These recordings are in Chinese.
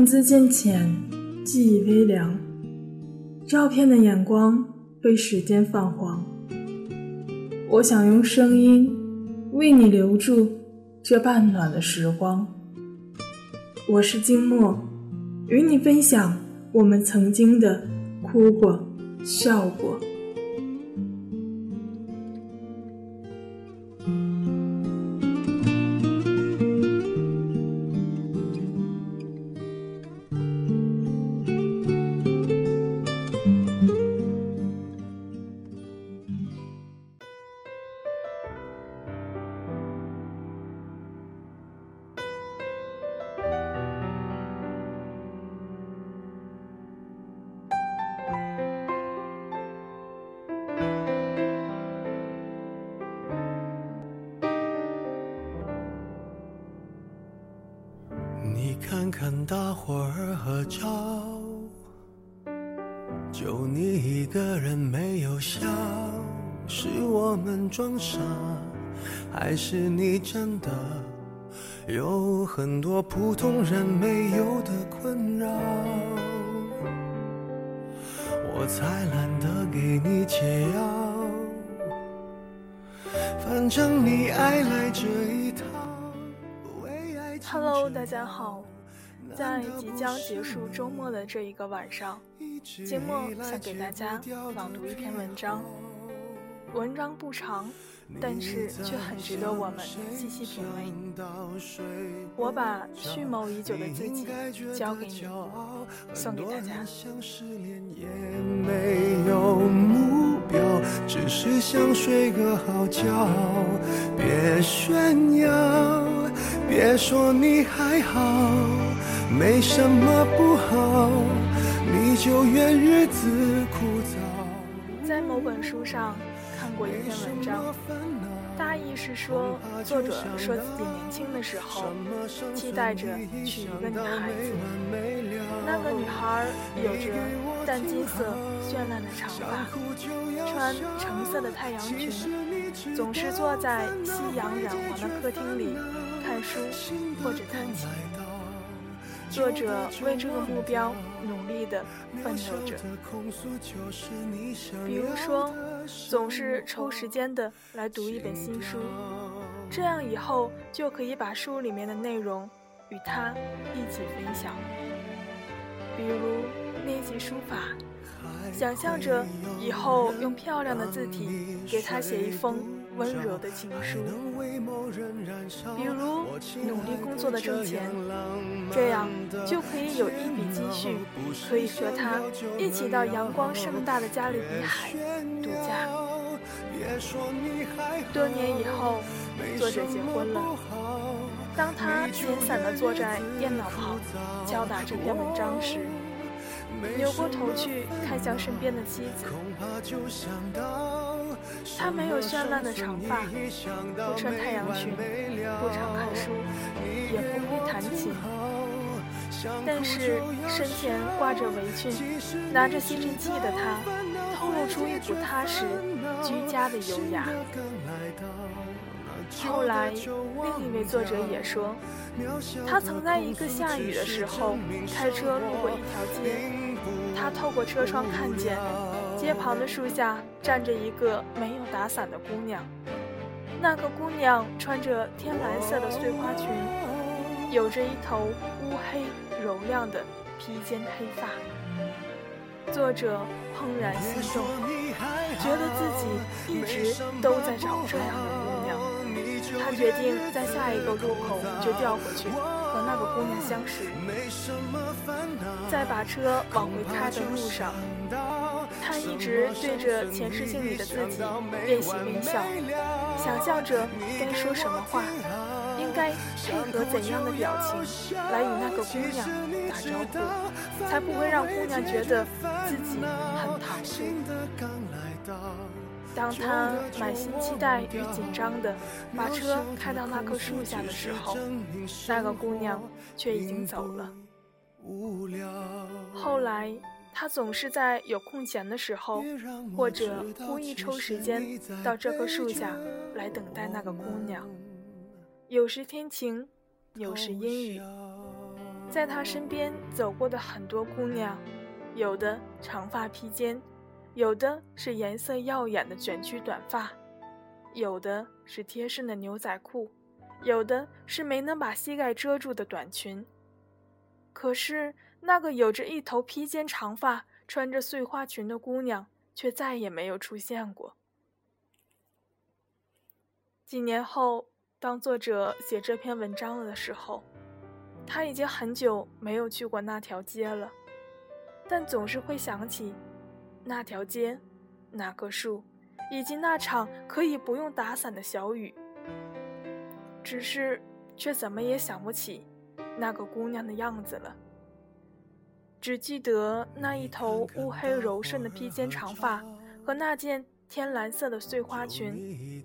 文字渐浅，记忆微凉，照片的眼光被时间泛黄。我想用声音为你留住这半暖的时光。我是静默，与你分享我们曾经的哭过、笑过。看大伙儿合照，就你一个人没有笑，是我们装傻，还是你真的有很多普通人没有的困扰？我才懒得给你解药，反正你爱来这一套。Hello，大家好。在即将结束周末的这一个晚上，静默想给大家朗读一篇文章。文章不长，但是却很值得我们细细品味。我把蓄谋已久的自己交给你，送给大家。只是想睡个好觉，别炫耀，别说你还好。没什么不好，你就怨日子枯燥。在某本书上看过一篇文章，大意是说，作者说自己年轻的时候，期待着娶一个女孩子。那个女孩有着淡金色绚烂的长发，穿橙色的太阳裙，总是坐在夕阳染黄的客厅里书或者弹琴。作者为这个目标努力地奋斗着，比如说，总是抽时间的来读一本新书，这样以后就可以把书里面的内容与他一起分享。比如练习书法，想象着以后用漂亮的字体给他写一封。温柔的情书，比如努力工作的挣钱，这样就可以有一笔积蓄，可以和他一起到阳光盛大的加勒比海度假。多年以后，作者结婚了。当他闲散地坐在电脑旁敲打这篇文章时，扭过头去看向身边的妻子。她没有绚烂的长发，不穿太阳裙，不常看书，也不会弹琴。但是身前挂着围裙，拿着吸尘器的她，透露出一股踏实、居家的优雅。后来，另一位作者也说，他曾在一个下雨的时候开车路过一条街，他透过车窗看见。街旁的树下站着一个没有打伞的姑娘，那个姑娘穿着天蓝色的碎花裙，有着一头乌黑柔亮的披肩黑发。作者怦然心动，觉得自己一直都在找这样的姑娘。他决定在下一个路口就调过去和那个姑娘相识。在把车往回开的路上。他一直对着前视镜里的自己练习微笑，想象着该说什么话，应该配合怎样的表情来与那个姑娘打招呼，才不会让姑娘觉得自己很唐突。当他满心期待与紧张的把车开到那棵树下的时候，那个姑娘却已经走了。后来。他总是在有空闲的时候，或者故意抽时间到这棵树下来等待那个姑娘。有时天晴，有时阴雨，在他身边走过的很多姑娘，有的长发披肩，有的是颜色耀眼的卷曲短发，有的是贴身的牛仔裤，有的是没能把膝盖遮住的短裙。可是那个有着一头披肩长发、穿着碎花裙的姑娘，却再也没有出现过。几年后，当作者写这篇文章的时候。他已经很久没有去过那条街了，但总是会想起那条街、那棵树，以及那场可以不用打伞的小雨。只是，却怎么也想不起那个姑娘的样子了，只记得那一头乌黑柔顺的披肩长发和那件。天蓝色的碎花裙，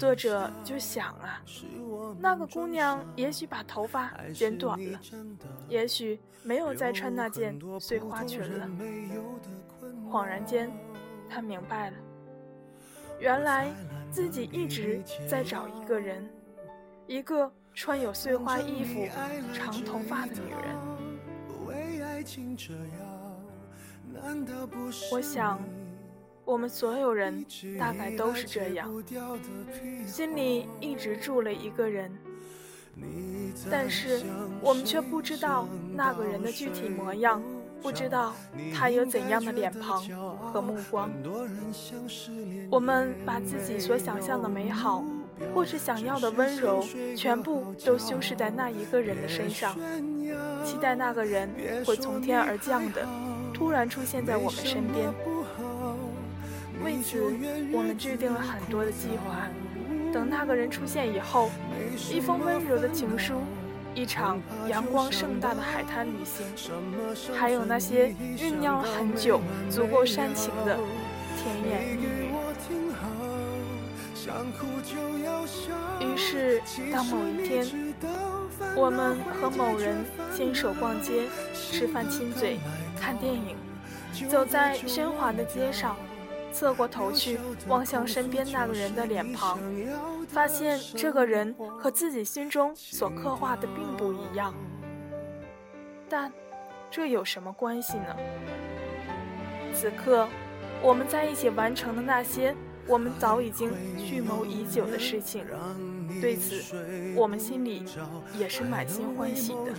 作者就想啊，那个姑娘也许把头发剪短了，也许没有再穿那件碎花裙了。恍然间，他明白了，原来自己一直在找一个人，一个穿有碎花衣服、长头发的女人。我想。我们所有人大概都是这样，心里一直住了一个人，但是我们却不知道那个人的具体模样，不知道他有怎样的脸庞和目光。我们把自己所想象的美好，或是想要的温柔，全部都修饰在那一个人的身上，期待那个人会从天而降的，突然出现在我们身边。为此，我们制定了很多的计划。等那个人出现以后，一封温柔的情书，一场阳光盛大的海滩旅行，还有那些酝酿了很久、足够煽情的甜言蜜语。于是，当某一天，我们和某人牵手逛街、吃饭、亲嘴、看电影，走在喧哗的街上。侧过头去望向身边那个人的脸庞，发现这个人和自己心中所刻画的并不一样。但，这有什么关系呢？此刻，我们在一起完成的那些。我们早已经蓄谋已久的事情，对此，我们心里也是满心欢喜的。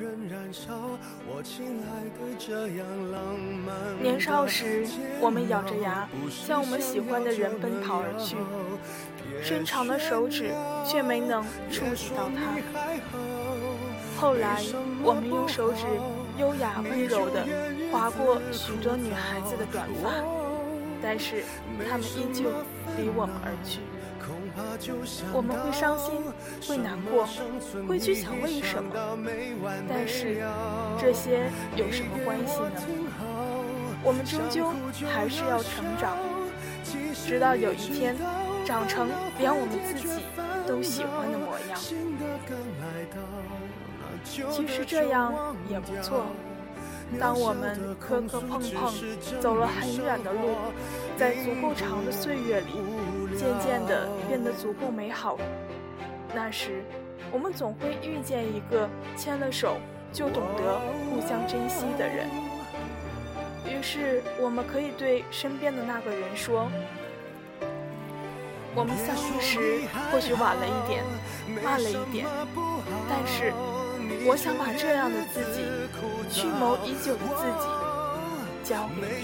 年少时，我们咬着牙向我们喜欢的人奔跑而去，伸长的手指却没能触及到他。后来，我们用手指优雅温柔地划过许多女孩子的短发。但是她们依旧离我们而去，我们会伤心，会难过，会去想为什么。但是这些有什么关系呢？我们终究还是要成长，直到有一天长成连我们自己都喜欢的模样。其实这样也不错。当我们磕磕碰碰走了很远的路，在足够长的岁月里，渐渐地变得足够美好，那时，我们总会遇见一个牵了手就懂得互相珍惜的人。于是，我们可以对身边的那个人说：“我们相遇时或许晚了一点，慢了一点，但是。”我想把这样的自己，蓄谋已久的自己，交给你。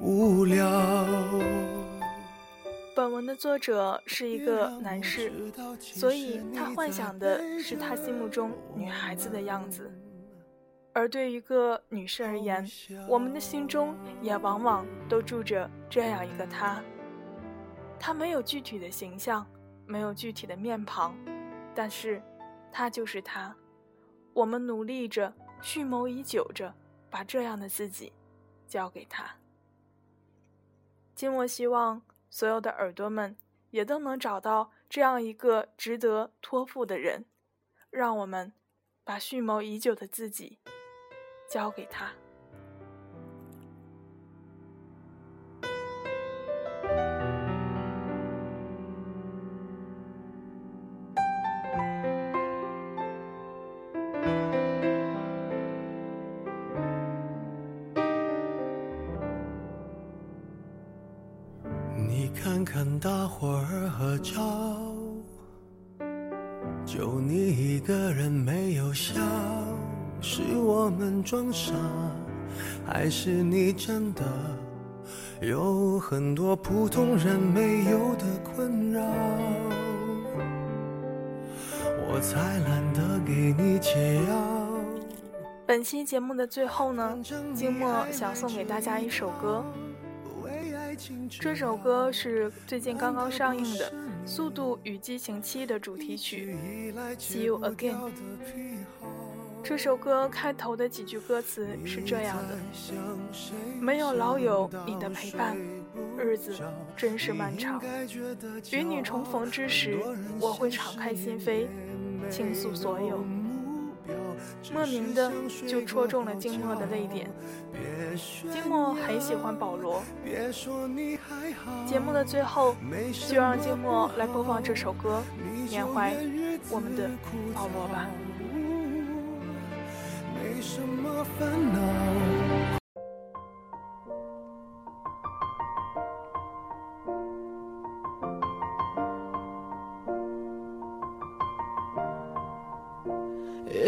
无聊。本文的作者是一个男士，所以他幻想的是他心目中女孩子的样子。而对于一个女士而言，我们的心中也往往都住着这样一个她。她没有具体的形象，没有具体的面庞，但是她就是她。我们努力着蓄谋已久着把这样的自己交给他。金默希望所有的耳朵们也都能找到这样一个值得托付的人，让我们把蓄谋已久的自己交给他。照，就你一个人没有笑，是我们装傻，还是你真的有很多普通人没有的困扰？我才懒得给你解药。本期节目的最后呢，静默想送给大家一首歌。这首歌是最近刚刚上映的《速度与激情七》的主题曲《See You Again》。这首歌开头的几句歌词是这样的：“没有老友你的陪伴，日子真是漫长。与你重逢之时，我会敞开心扉，倾诉所有。”莫名的就戳中了静默的泪点。静默很喜欢保罗。节目的最后，就让静默来播放这首歌，缅怀我们的保罗吧。没什么烦恼。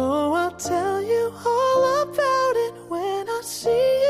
Oh, I'll tell you all about it when I see you.